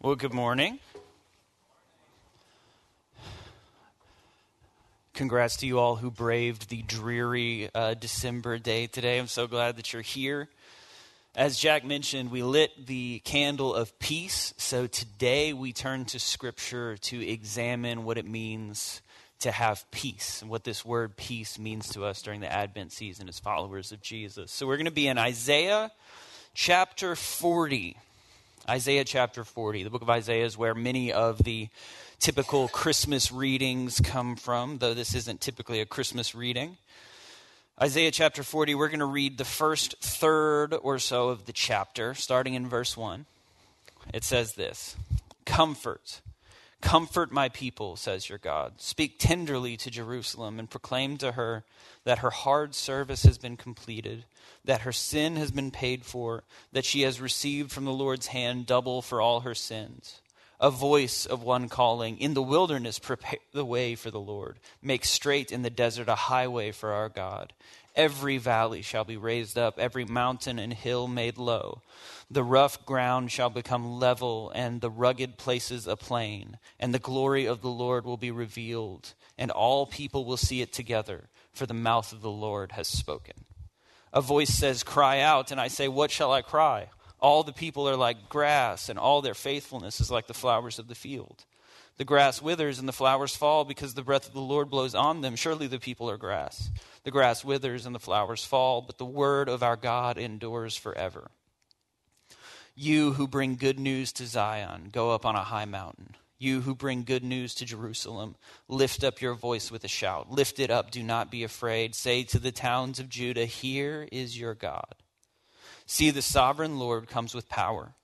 Well, good morning. Congrats to you all who braved the dreary uh, December day today. I'm so glad that you're here. As Jack mentioned, we lit the candle of peace. So today we turn to Scripture to examine what it means to have peace and what this word peace means to us during the Advent season as followers of Jesus. So we're going to be in Isaiah chapter 40. Isaiah chapter 40. The book of Isaiah is where many of the typical Christmas readings come from, though this isn't typically a Christmas reading. Isaiah chapter 40, we're going to read the first third or so of the chapter, starting in verse 1. It says this Comfort, comfort my people, says your God. Speak tenderly to Jerusalem and proclaim to her that her hard service has been completed that her sin has been paid for, that she has received from the Lord's hand double for all her sins. A voice of one calling, In the wilderness, prepare the way for the Lord. Make straight in the desert a highway for our God. Every valley shall be raised up, every mountain and hill made low. The rough ground shall become level, and the rugged places a plain. And the glory of the Lord will be revealed, and all people will see it together, for the mouth of the Lord has spoken a voice says, Cry out. And I say, What shall I cry? All the people are like grass, and all their faithfulness is like the flowers of the field. The grass withers and the flowers fall because the breath of the Lord blows on them. Surely the people are grass. The grass withers and the flowers fall, but the word of our God endures forever. You who bring good news to Zion, go up on a high mountain. You who bring good news to Jerusalem, lift up your voice with a shout. Lift it up, do not be afraid. Say to the towns of Judah, Here is your God. See, the sovereign Lord comes with power,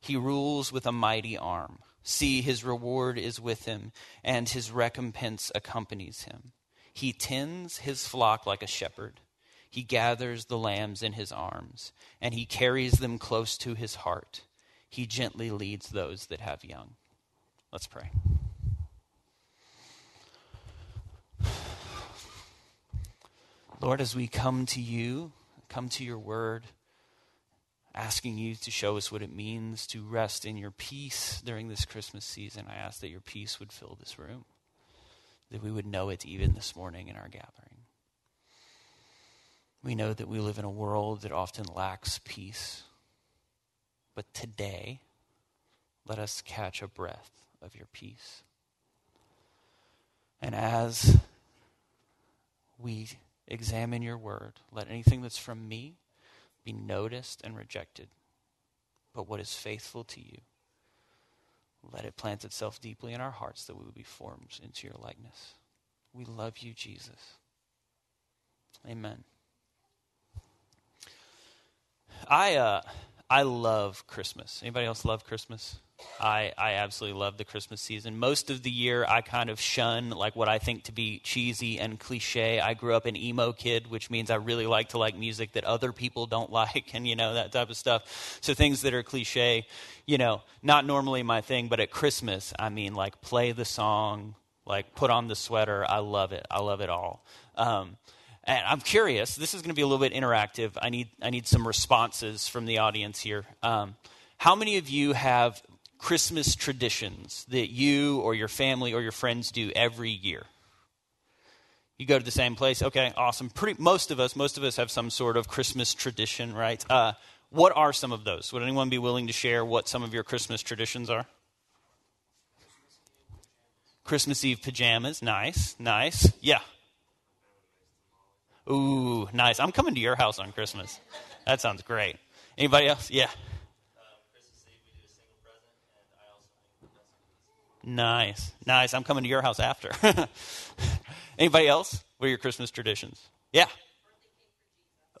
he rules with a mighty arm. See, his reward is with him, and his recompense accompanies him. He tends his flock like a shepherd. He gathers the lambs in his arms, and he carries them close to his heart. He gently leads those that have young. Let's pray. Lord, as we come to you, come to your word, asking you to show us what it means to rest in your peace during this Christmas season, I ask that your peace would fill this room, that we would know it even this morning in our gathering. We know that we live in a world that often lacks peace, but today, let us catch a breath of your peace. And as we examine your word, let anything that's from me be noticed and rejected. But what is faithful to you, let it plant itself deeply in our hearts that we would be formed into your likeness. We love you, Jesus. Amen. I uh, I love Christmas. Anybody else love Christmas? I, I absolutely love the Christmas season. Most of the year, I kind of shun like what I think to be cheesy and cliche. I grew up an emo kid, which means I really like to like music that other people don't like, and you know that type of stuff. So things that are cliche, you know, not normally my thing. But at Christmas, I mean, like play the song, like put on the sweater. I love it. I love it all. Um, and I'm curious. This is going to be a little bit interactive. I need I need some responses from the audience here. Um, how many of you have Christmas traditions that you or your family or your friends do every year? You go to the same place. Okay, awesome. Pretty most of us, most of us have some sort of Christmas tradition, right? Uh, what are some of those? Would anyone be willing to share what some of your Christmas traditions are? Christmas Eve pajamas, nice, nice. Yeah. Ooh, nice. I'm coming to your house on Christmas. That sounds great. Anybody else? Yeah. Nice, nice. I'm coming to your house after. Anybody else? What are your Christmas traditions? Yeah.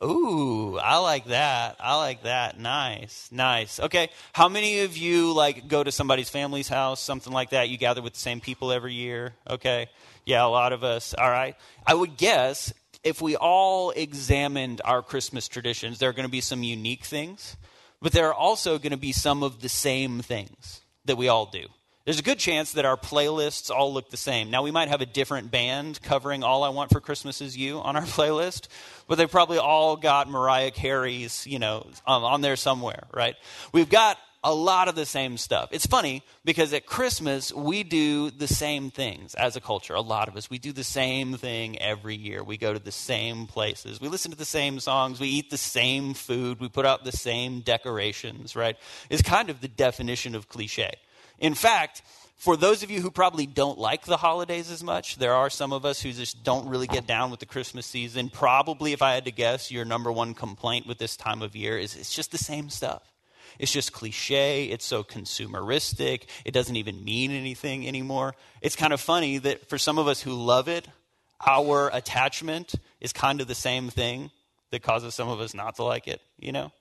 Ooh, I like that. I like that. Nice, nice. Okay, how many of you like go to somebody's family's house, something like that? You gather with the same people every year. Okay, yeah, a lot of us. All right. I would guess if we all examined our Christmas traditions, there are going to be some unique things, but there are also going to be some of the same things that we all do. There's a good chance that our playlists all look the same. Now, we might have a different band covering All I Want for Christmas Is You on our playlist, but they've probably all got Mariah Carey's, you know, on, on there somewhere, right? We've got a lot of the same stuff. It's funny because at Christmas, we do the same things as a culture. A lot of us, we do the same thing every year. We go to the same places. We listen to the same songs. We eat the same food. We put out the same decorations, right? It's kind of the definition of cliche. In fact, for those of you who probably don't like the holidays as much, there are some of us who just don't really get down with the Christmas season. Probably, if I had to guess, your number one complaint with this time of year is it's just the same stuff. It's just cliche. It's so consumeristic. It doesn't even mean anything anymore. It's kind of funny that for some of us who love it, our attachment is kind of the same thing that causes some of us not to like it, you know?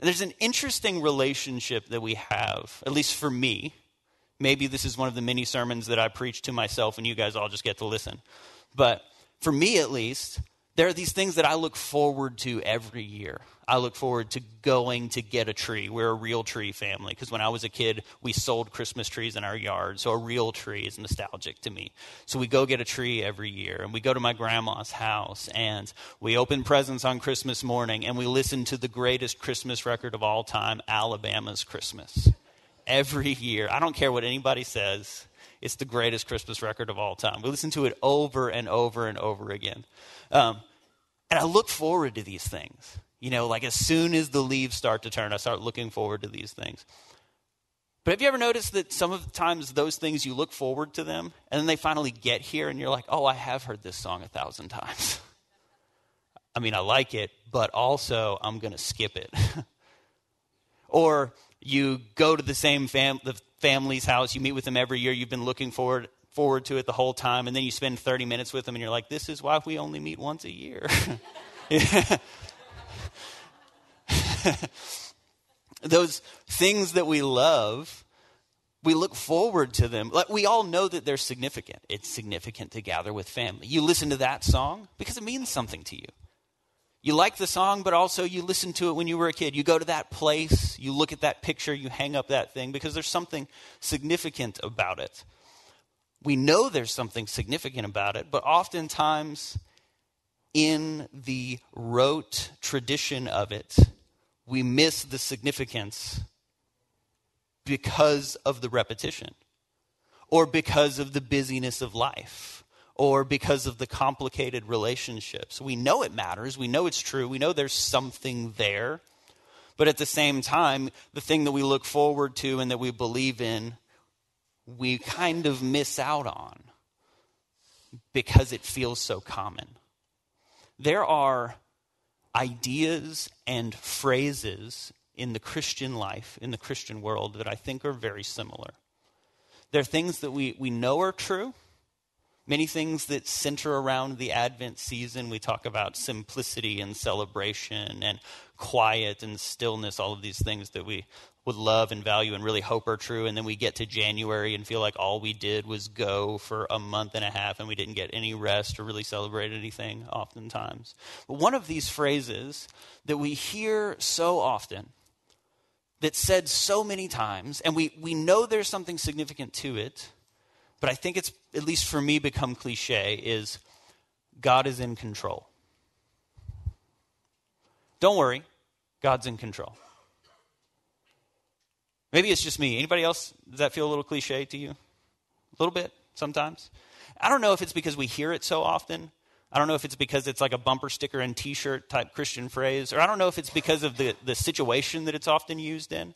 And there's an interesting relationship that we have, at least for me, Maybe this is one of the many sermons that I preach to myself and you guys all just get to listen. But for me at least, there are these things that I look forward to every year. I look forward to going to get a tree. We're a real tree family because when I was a kid, we sold Christmas trees in our yard. So a real tree is nostalgic to me. So we go get a tree every year and we go to my grandma's house and we open presents on Christmas morning and we listen to the greatest Christmas record of all time, Alabama's Christmas every year. I don't care what anybody says. It's the greatest Christmas record of all time. We listen to it over and over and over again. Um, and I look forward to these things. You know, like as soon as the leaves start to turn, I start looking forward to these things. But have you ever noticed that some of the times those things you look forward to them and then they finally get here and you're like, oh, I have heard this song a thousand times. I mean, I like it, but also I'm going to skip it. or you go to the same fam- the family's house, you meet with them every year, you've been looking forward forward to it the whole time, and then you spend 30 minutes with them and you're like, this is why we only meet once a year. Those things that we love, we look forward to them. We all know that they're significant. It's significant to gather with family. You listen to that song because it means something to you. You like the song, but also you listened to it when you were a kid. You go to that place, you look at that picture, you hang up that thing because there's something significant about it. We know there's something significant about it, but oftentimes in the rote tradition of it, we miss the significance because of the repetition or because of the busyness of life or because of the complicated relationships. We know it matters. We know it's true. We know there's something there. But at the same time, the thing that we look forward to and that we believe in, we kind of miss out on because it feels so common. There are ideas and phrases in the Christian life, in the Christian world, that I think are very similar. They're things that we, we know are true, Many things that center around the Advent season. We talk about simplicity and celebration and quiet and stillness, all of these things that we would love and value and really hope are true. And then we get to January and feel like all we did was go for a month and a half and we didn't get any rest or really celebrate anything oftentimes. But one of these phrases that we hear so often, that's said so many times, and we, we know there's something significant to it, but I think it's, at least for me, become cliche is God is in control. Don't worry, God's in control. Maybe it's just me. Anybody else, does that feel a little cliche to you? A little bit, sometimes. I don't know if it's because we hear it so often. I don't know if it's because it's like a bumper sticker and t shirt type Christian phrase, or I don't know if it's because of the, the situation that it's often used in.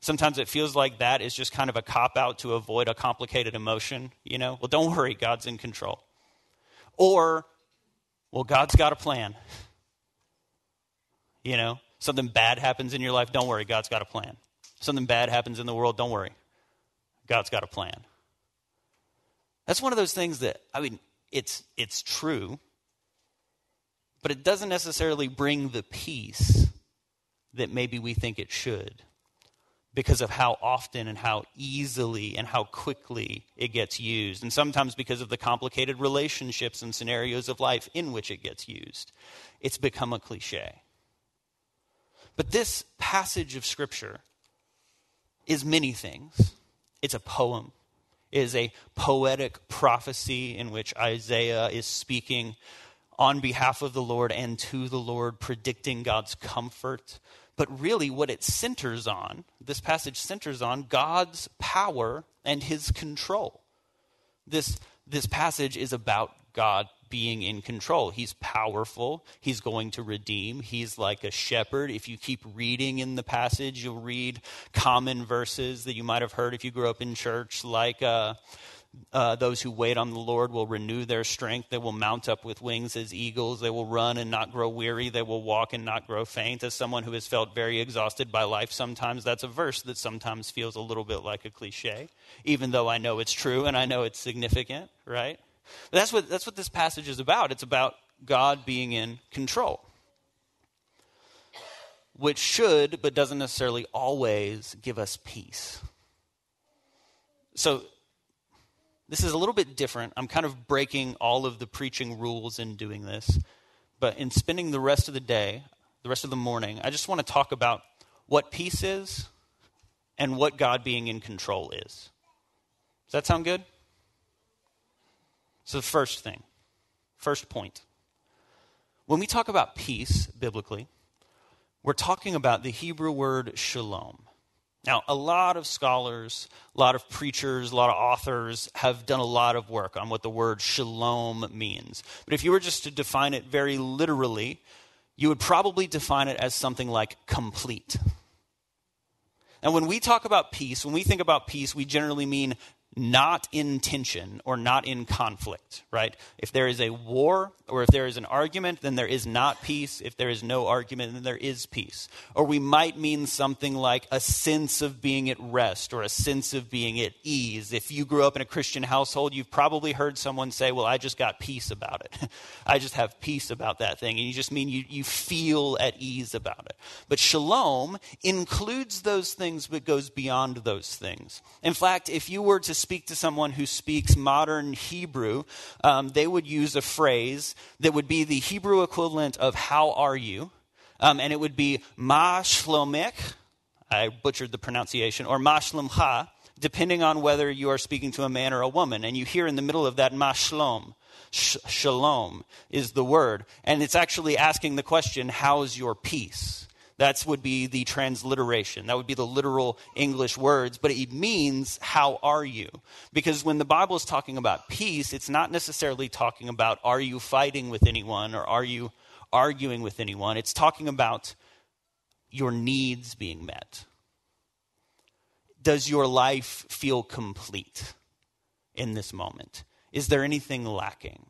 Sometimes it feels like that is just kind of a cop out to avoid a complicated emotion, you know? Well, don't worry, God's in control. Or, well, God's got a plan. You know, something bad happens in your life, don't worry, God's got a plan. Something bad happens in the world, don't worry, God's got a plan. That's one of those things that, I mean, it's, it's true, but it doesn't necessarily bring the peace that maybe we think it should because of how often and how easily and how quickly it gets used, and sometimes because of the complicated relationships and scenarios of life in which it gets used. It's become a cliche. But this passage of Scripture is many things. It's a poem, it is a poetic prophecy in which Isaiah is speaking on behalf of the Lord and to the Lord, predicting God's comfort But really, what it centers on, this passage centers on God's power and his control. This, this passage is about God being in control. He's powerful. He's going to redeem. He's like a shepherd. If you keep reading in the passage, you'll read common verses that you might have heard if you grew up in church, like uh, uh, those who wait on the Lord will renew their strength. They will mount up with wings as eagles. They will run and not grow weary. They will walk and not grow faint. As someone who has felt very exhausted by life, sometimes that's a verse that sometimes feels a little bit like a cliche, even though I know it's true and I know it's significant, right? But that's what, that's what this passage is about. It's about God being in control, which should, but doesn't necessarily always, give us peace. So, this is a little bit different. I'm kind of breaking all of the preaching rules in doing this. But in spending the rest of the day, the rest of the morning, I just want to talk about what peace is and what God being in control is. Does that sound good? So, the first thing, first point. When we talk about peace biblically, we're talking about the Hebrew word shalom. Now, a lot of scholars, a lot of preachers, a lot of authors have done a lot of work on what the word shalom means. But if you were just to define it very literally, you would probably define it as something like complete. And when we talk about peace, when we think about peace, we generally mean not in tension or not in conflict, right? If there is a war or if there is an argument, then there is not peace. If there is no argument, then there is peace. Or we might mean something like a sense of being at rest or a sense of being at ease. If you grew up in a Christian household, you've probably heard someone say, Well, I just got peace about it. I just have peace about that thing. And you just mean you, you feel at ease about it. But shalom includes those things but goes beyond those things. In fact, if you were to speak to someone who speaks modern Hebrew, um, they would use a phrase that would be the Hebrew equivalent of "How are you?" Um, and it would be "Ma shlomech." I butchered the pronunciation, or "Ma shlomcha," depending on whether you are speaking to a man or a woman. And you hear in the middle of that "Ma shlom." Sh- shalom is the word, and it's actually asking the question, "How's your peace?" That would be the transliteration. That would be the literal English words, but it means, how are you? Because when the Bible is talking about peace, it's not necessarily talking about, are you fighting with anyone or are you arguing with anyone? It's talking about your needs being met. Does your life feel complete in this moment? Is there anything lacking?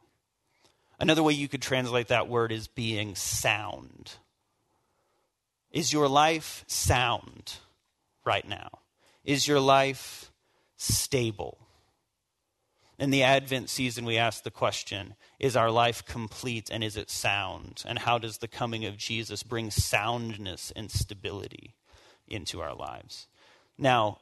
Another way you could translate that word is being sound. Is your life sound right now? Is your life stable? In the Advent season, we ask the question Is our life complete and is it sound? And how does the coming of Jesus bring soundness and stability into our lives? Now,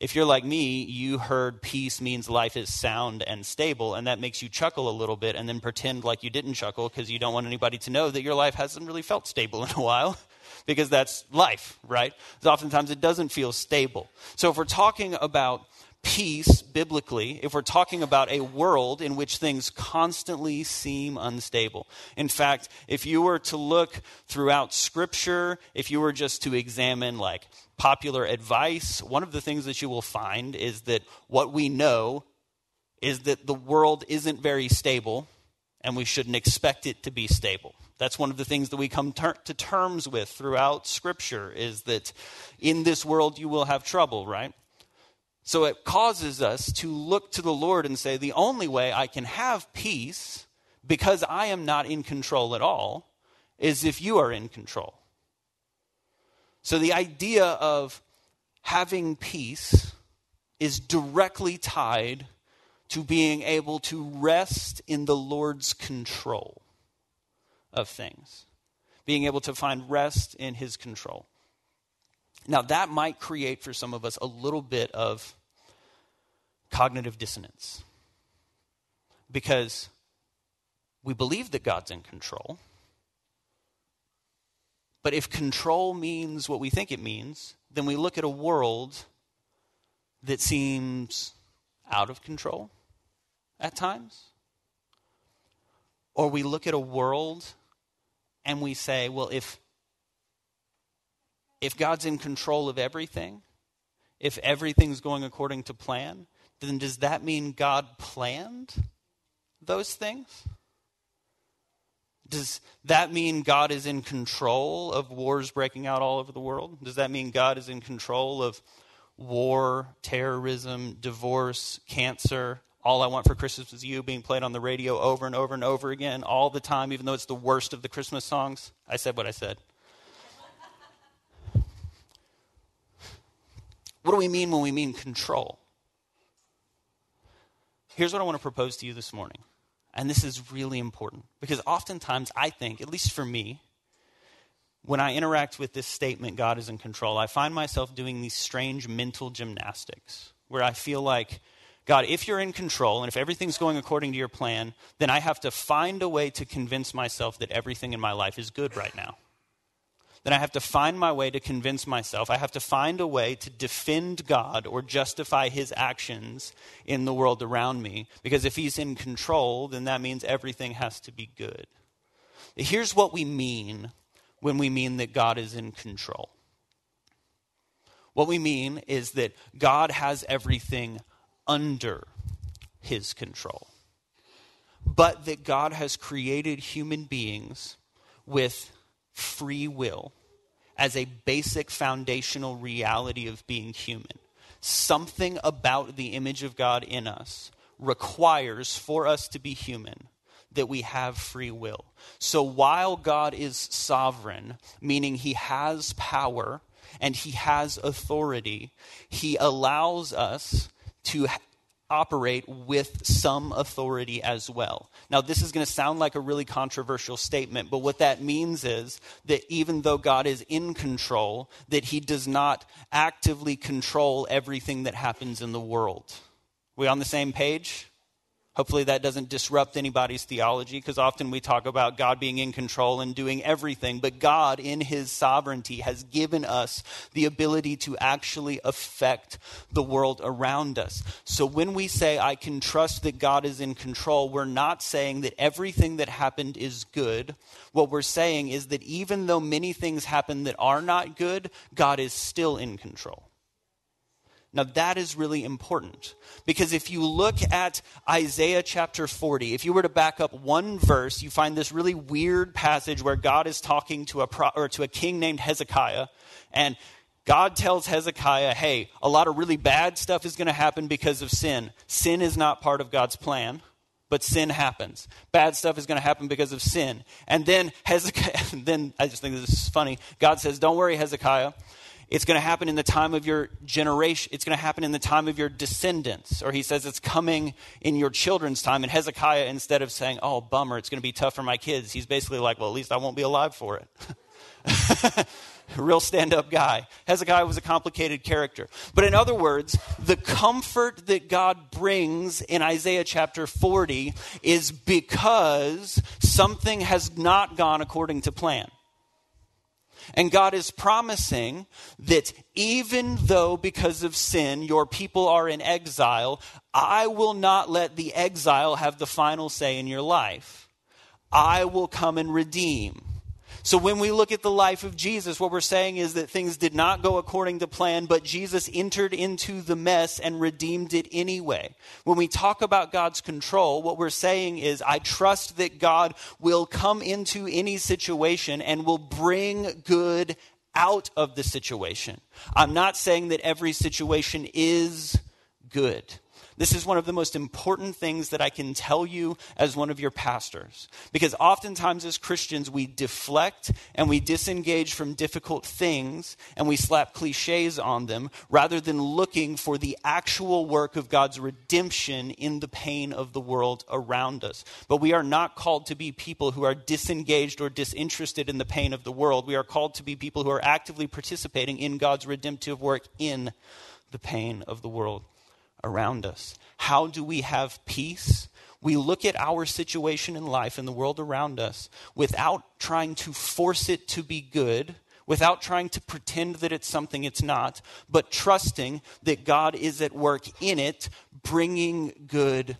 if you're like me, you heard peace means life is sound and stable, and that makes you chuckle a little bit and then pretend like you didn't chuckle because you don't want anybody to know that your life hasn't really felt stable in a while because that's life, right? Oftentimes it doesn't feel stable. So if we're talking about peace biblically if we're talking about a world in which things constantly seem unstable. In fact, if you were to look throughout Scripture, if you were just to examine like popular advice, one of the things that you will find is that what we know is that the world isn't very stable and we shouldn't expect it to be stable. That's one of the things that we come ter- to terms with throughout Scripture is that in this world you will have trouble, right? So it causes us to look to the Lord and say, the only way I can have peace, because I am not in control at all, is if you are in control. So the idea of having peace is directly tied to being able to rest in the Lord's control of things, being able to find rest in his control. Now, that might create for some of us a little bit of cognitive dissonance because we believe that God's in control. But if control means what we think it means, then we look at a world that seems out of control at times. Or we look at a world and we say, well, if, if God's in control of everything, if everything's going according to plan, then does that mean God planned those things? Does that mean God is in control of wars breaking out all over the world? Does that mean God is in control of war, terrorism, divorce, cancer? All I Want for Christmas is You being played on the radio over and over and over again all the time, even though it's the worst of the Christmas songs? I said what I said. What do we mean when we mean control? Here's what I want to propose to you this morning. And this is really important because oftentimes I think, at least for me, when I interact with this statement, God is in control, I find myself doing these strange mental gymnastics where I feel like, God, if you're in control and if everything's going according to your plan, then I have to find a way to convince myself that everything in my life is good right now then I have to find my way to convince myself. I have to find a way to defend God or justify his actions in the world around me. Because if he's in control, then that means everything has to be good. Here's what we mean when we mean that God is in control. What we mean is that God has everything under his control, but that God has created human beings with free will as a basic foundational reality of being human. Something about the image of God in us requires for us to be human that we have free will. So while God is sovereign, meaning he has power and he has authority, he allows us to operate with some authority as well. Now, this is going to sound like a really controversial statement, but what that means is that even though God is in control, that he does not actively control everything that happens in the world. We on the same page? Hopefully, that doesn't disrupt anybody's theology because often we talk about God being in control and doing everything. But God, in His sovereignty, has given us the ability to actually affect the world around us. So when we say, I can trust that God is in control, we're not saying that everything that happened is good. What we're saying is that even though many things happen that are not good, God is still in control. Now, that is really important because if you look at Isaiah chapter 40, if you were to back up one verse, you find this really weird passage where God is talking to a, pro, or to a king named Hezekiah, and God tells Hezekiah, hey, a lot of really bad stuff is going to happen because of sin. Sin is not part of God's plan but sin happens. Bad stuff is going to happen because of sin. And then Hezekiah, then I just think this is funny. God says, Don't worry, Hezekiah. It's going to happen in the time of your generation. It's going to happen in the time of your descendants. Or he says it's coming in your children's time. And Hezekiah, instead of saying, oh, bummer, it's going to be tough for my kids, he's basically like, well, at least I won't be alive for it. Real stand up guy. Hezekiah was a complicated character. But in other words, the comfort that God brings in Isaiah chapter 40 is because something has not gone according to plan. And God is promising that even though because of sin your people are in exile, I will not let the exile have the final say in your life. I will come and redeem. So when we look at the life of Jesus, what we're saying is that things did not go according to plan, but Jesus entered into the mess and redeemed it anyway. When we talk about God's control, what we're saying is, I trust that God will come into any situation and will bring good out of the situation. I'm not saying that every situation is good. This is one of the most important things that I can tell you as one of your pastors. Because oftentimes as Christians, we deflect and we disengage from difficult things and we slap cliches on them rather than looking for the actual work of God's redemption in the pain of the world around us. But we are not called to be people who are disengaged or disinterested in the pain of the world. We are called to be people who are actively participating in God's redemptive work in the pain of the world around us. How do we have peace? We look at our situation in life and the world around us without trying to force it to be good, without trying to pretend that it's something it's not, but trusting that God is at work in it, bringing good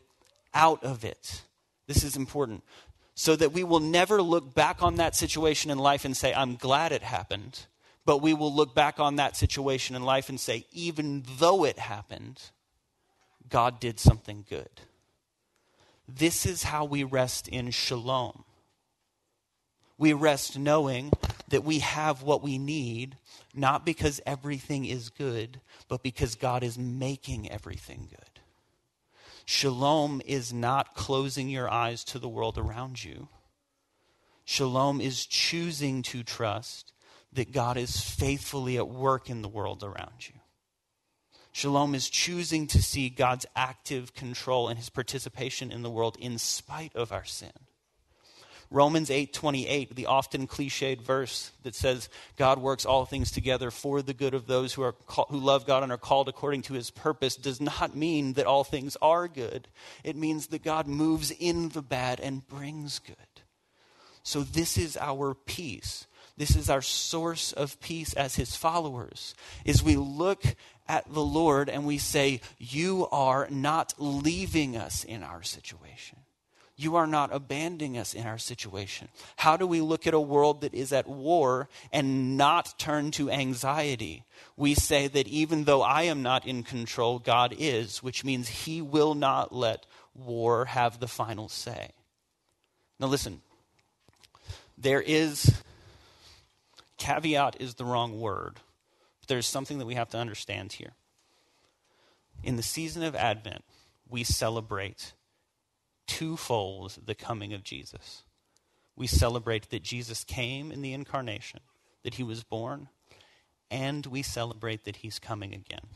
out of it. This is important. So that we will never look back on that situation in life and say, I'm glad it happened but we will look back on that situation in life and say, even though it happened, God did something good. This is how we rest in shalom. We rest knowing that we have what we need, not because everything is good, but because God is making everything good. Shalom is not closing your eyes to the world around you. Shalom is choosing to trust that God is faithfully at work in the world around you. Shalom is choosing to see God's active control and his participation in the world in spite of our sin. Romans 8:28, the often cliched verse that says God works all things together for the good of those who are who love God and are called according to his purpose does not mean that all things are good. It means that God moves in the bad and brings good. So this is our peace. This is our source of peace as his followers. Is we look at the Lord and we say, you are not leaving us in our situation. You are not abandoning us in our situation. How do we look at a world that is at war and not turn to anxiety? We say that even though I am not in control, God is, which means He will not let war have the final say. Now, listen, there is, caveat is the wrong word, there's something that we have to understand here. In the season of Advent, we celebrate twofold the coming of Jesus. We celebrate that Jesus came in the incarnation, that he was born, and we celebrate that he's coming again.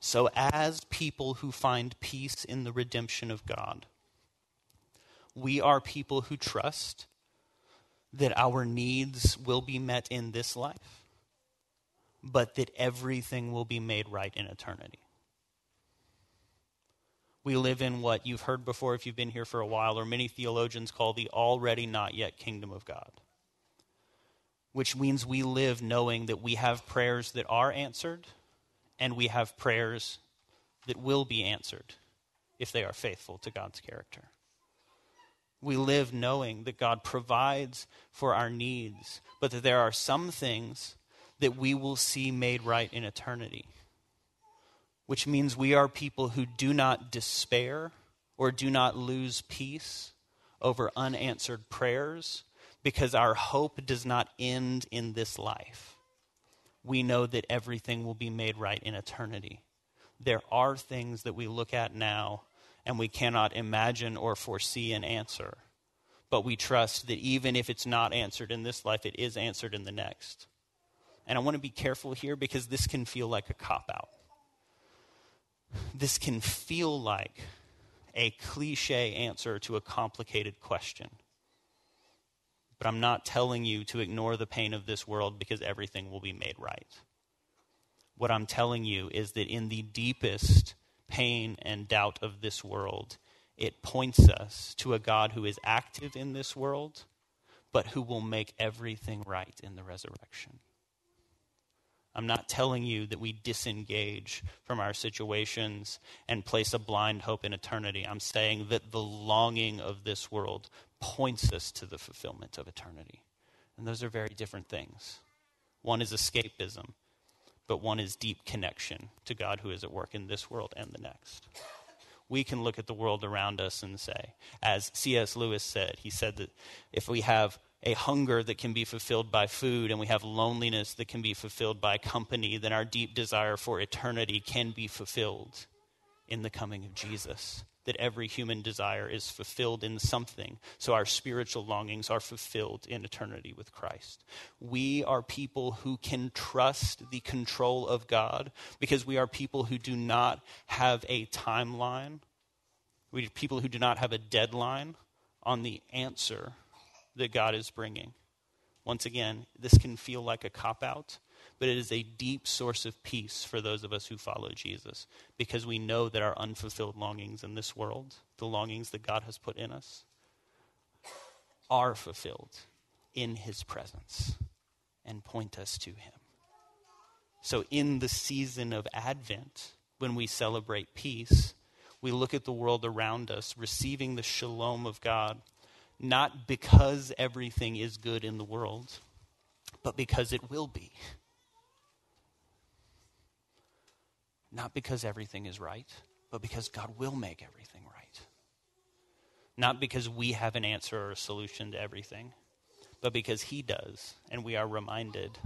So, as people who find peace in the redemption of God, we are people who trust that our needs will be met in this life, but that everything will be made right in eternity. We live in what you've heard before if you've been here for a while, or many theologians call the already not yet kingdom of God. Which means we live knowing that we have prayers that are answered, and we have prayers that will be answered if they are faithful to God's character. We live knowing that God provides for our needs, but that there are some things that we will see made right in eternity which means we are people who do not despair or do not lose peace over unanswered prayers because our hope does not end in this life. We know that everything will be made right in eternity. There are things that we look at now and we cannot imagine or foresee an answer. But we trust that even if it's not answered in this life, it is answered in the next. And I want to be careful here because this can feel like a cop out this can feel like a cliche answer to a complicated question. But I'm not telling you to ignore the pain of this world because everything will be made right. What I'm telling you is that in the deepest pain and doubt of this world, it points us to a God who is active in this world, but who will make everything right in the resurrection. I'm not telling you that we disengage from our situations and place a blind hope in eternity. I'm saying that the longing of this world points us to the fulfillment of eternity. And those are very different things. One is escapism, but one is deep connection to God who is at work in this world and the next. We can look at the world around us and say, as C.S. Lewis said, he said that if we have a hunger that can be fulfilled by food and we have loneliness that can be fulfilled by company, then our deep desire for eternity can be fulfilled in the coming of Jesus. That every human desire is fulfilled in something, so our spiritual longings are fulfilled in eternity with Christ. We are people who can trust the control of God because we are people who do not have a timeline. We are people who do not have a deadline on the answer that God is bringing. Once again, this can feel like a cop out, but it is a deep source of peace for those of us who follow Jesus because we know that our unfulfilled longings in this world, the longings that God has put in us, are fulfilled in his presence and point us to him. So, in the season of Advent, when we celebrate peace, we look at the world around us, receiving the shalom of God not because everything is good in the world, but because it will be. Not because everything is right, but because God will make everything right. Not because we have an answer or a solution to everything, but because He does, and we are reminded.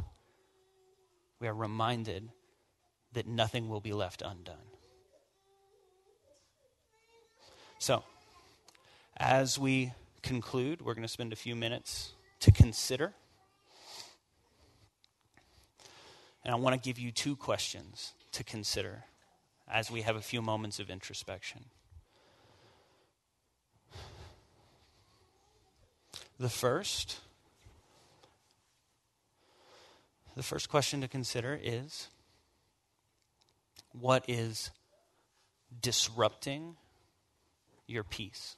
We are reminded that nothing will be left undone. So, as we conclude, we're going to spend a few minutes to consider. And I want to give you two questions to consider as we have a few moments of introspection. The first the first question to consider is what is disrupting your peace?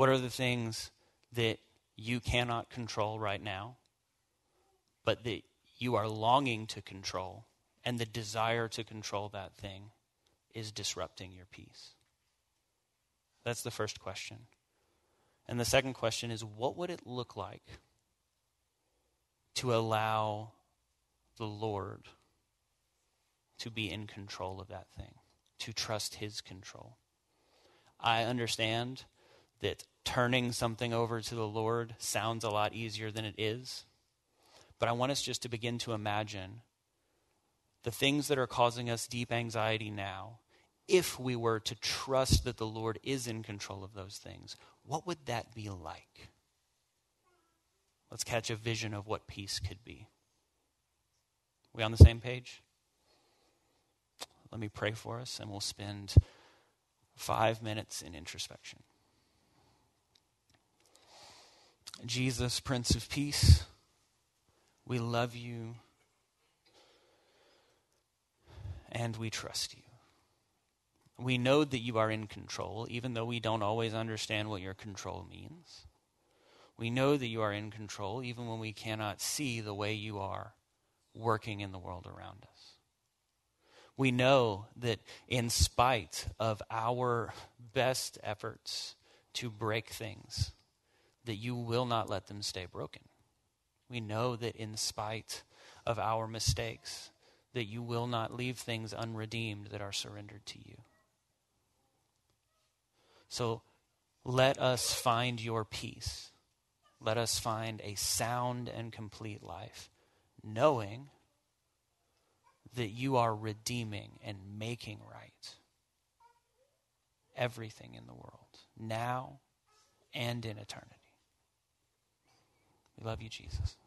What are the things that you cannot control right now, but that you are longing to control, and the desire to control that thing is disrupting your peace? That's the first question. And the second question is what would it look like to allow the Lord to be in control of that thing, to trust His control? I understand that turning something over to the Lord sounds a lot easier than it is. But I want us just to begin to imagine the things that are causing us deep anxiety now. If we were to trust that the Lord is in control of those things, what would that be like? Let's catch a vision of what peace could be. We on the same page? Let me pray for us, and we'll spend five minutes in introspection. Jesus, Prince of Peace, we love you and we trust you. We know that you are in control, even though we don't always understand what your control means. We know that you are in control, even when we cannot see the way you are working in the world around us. We know that in spite of our best efforts to break things, that you will not let them stay broken. We know that in spite of our mistakes, that you will not leave things unredeemed that are surrendered to you. So let us find your peace. Let us find a sound and complete life, knowing that you are redeeming and making right everything in the world, now and in eternity. We love you, Jesus.